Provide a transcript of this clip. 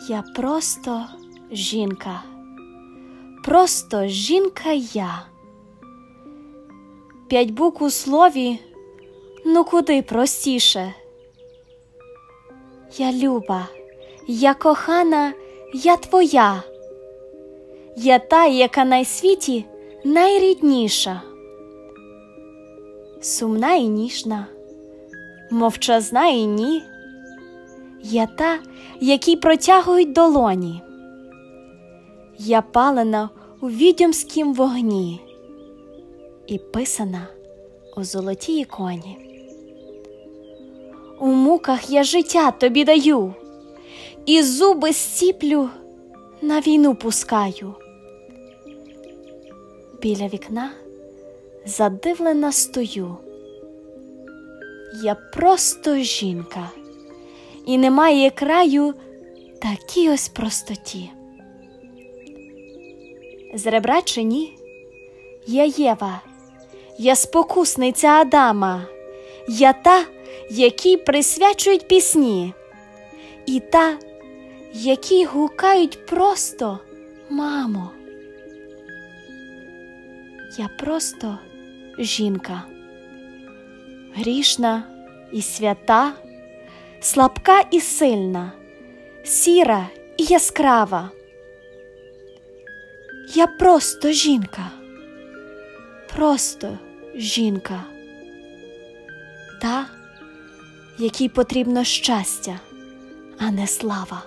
Я просто жінка, просто жінка я. П'ять букв у слові, ну куди простіше. Я люба, я кохана, я твоя. Я та, яка на світі найрідніша, сумна і ніжна, мовчазна і ні. Я та, якій протягують долоні. Я палена у відьомськім вогні і писана у золотій іконі. У муках я життя тобі даю, і зуби стіплю на війну пускаю. Біля вікна задивлена стою. Я просто жінка, і немає краю такій ось простоті. З ребра чи ні? Я Єва, я спокусниця Адама, я та, якій присвячують пісні, і та, які гукають просто мамо. Я просто жінка, грішна і свята, слабка і сильна, сіра і яскрава. Я просто жінка, просто жінка, та, якій потрібно щастя, а не слава.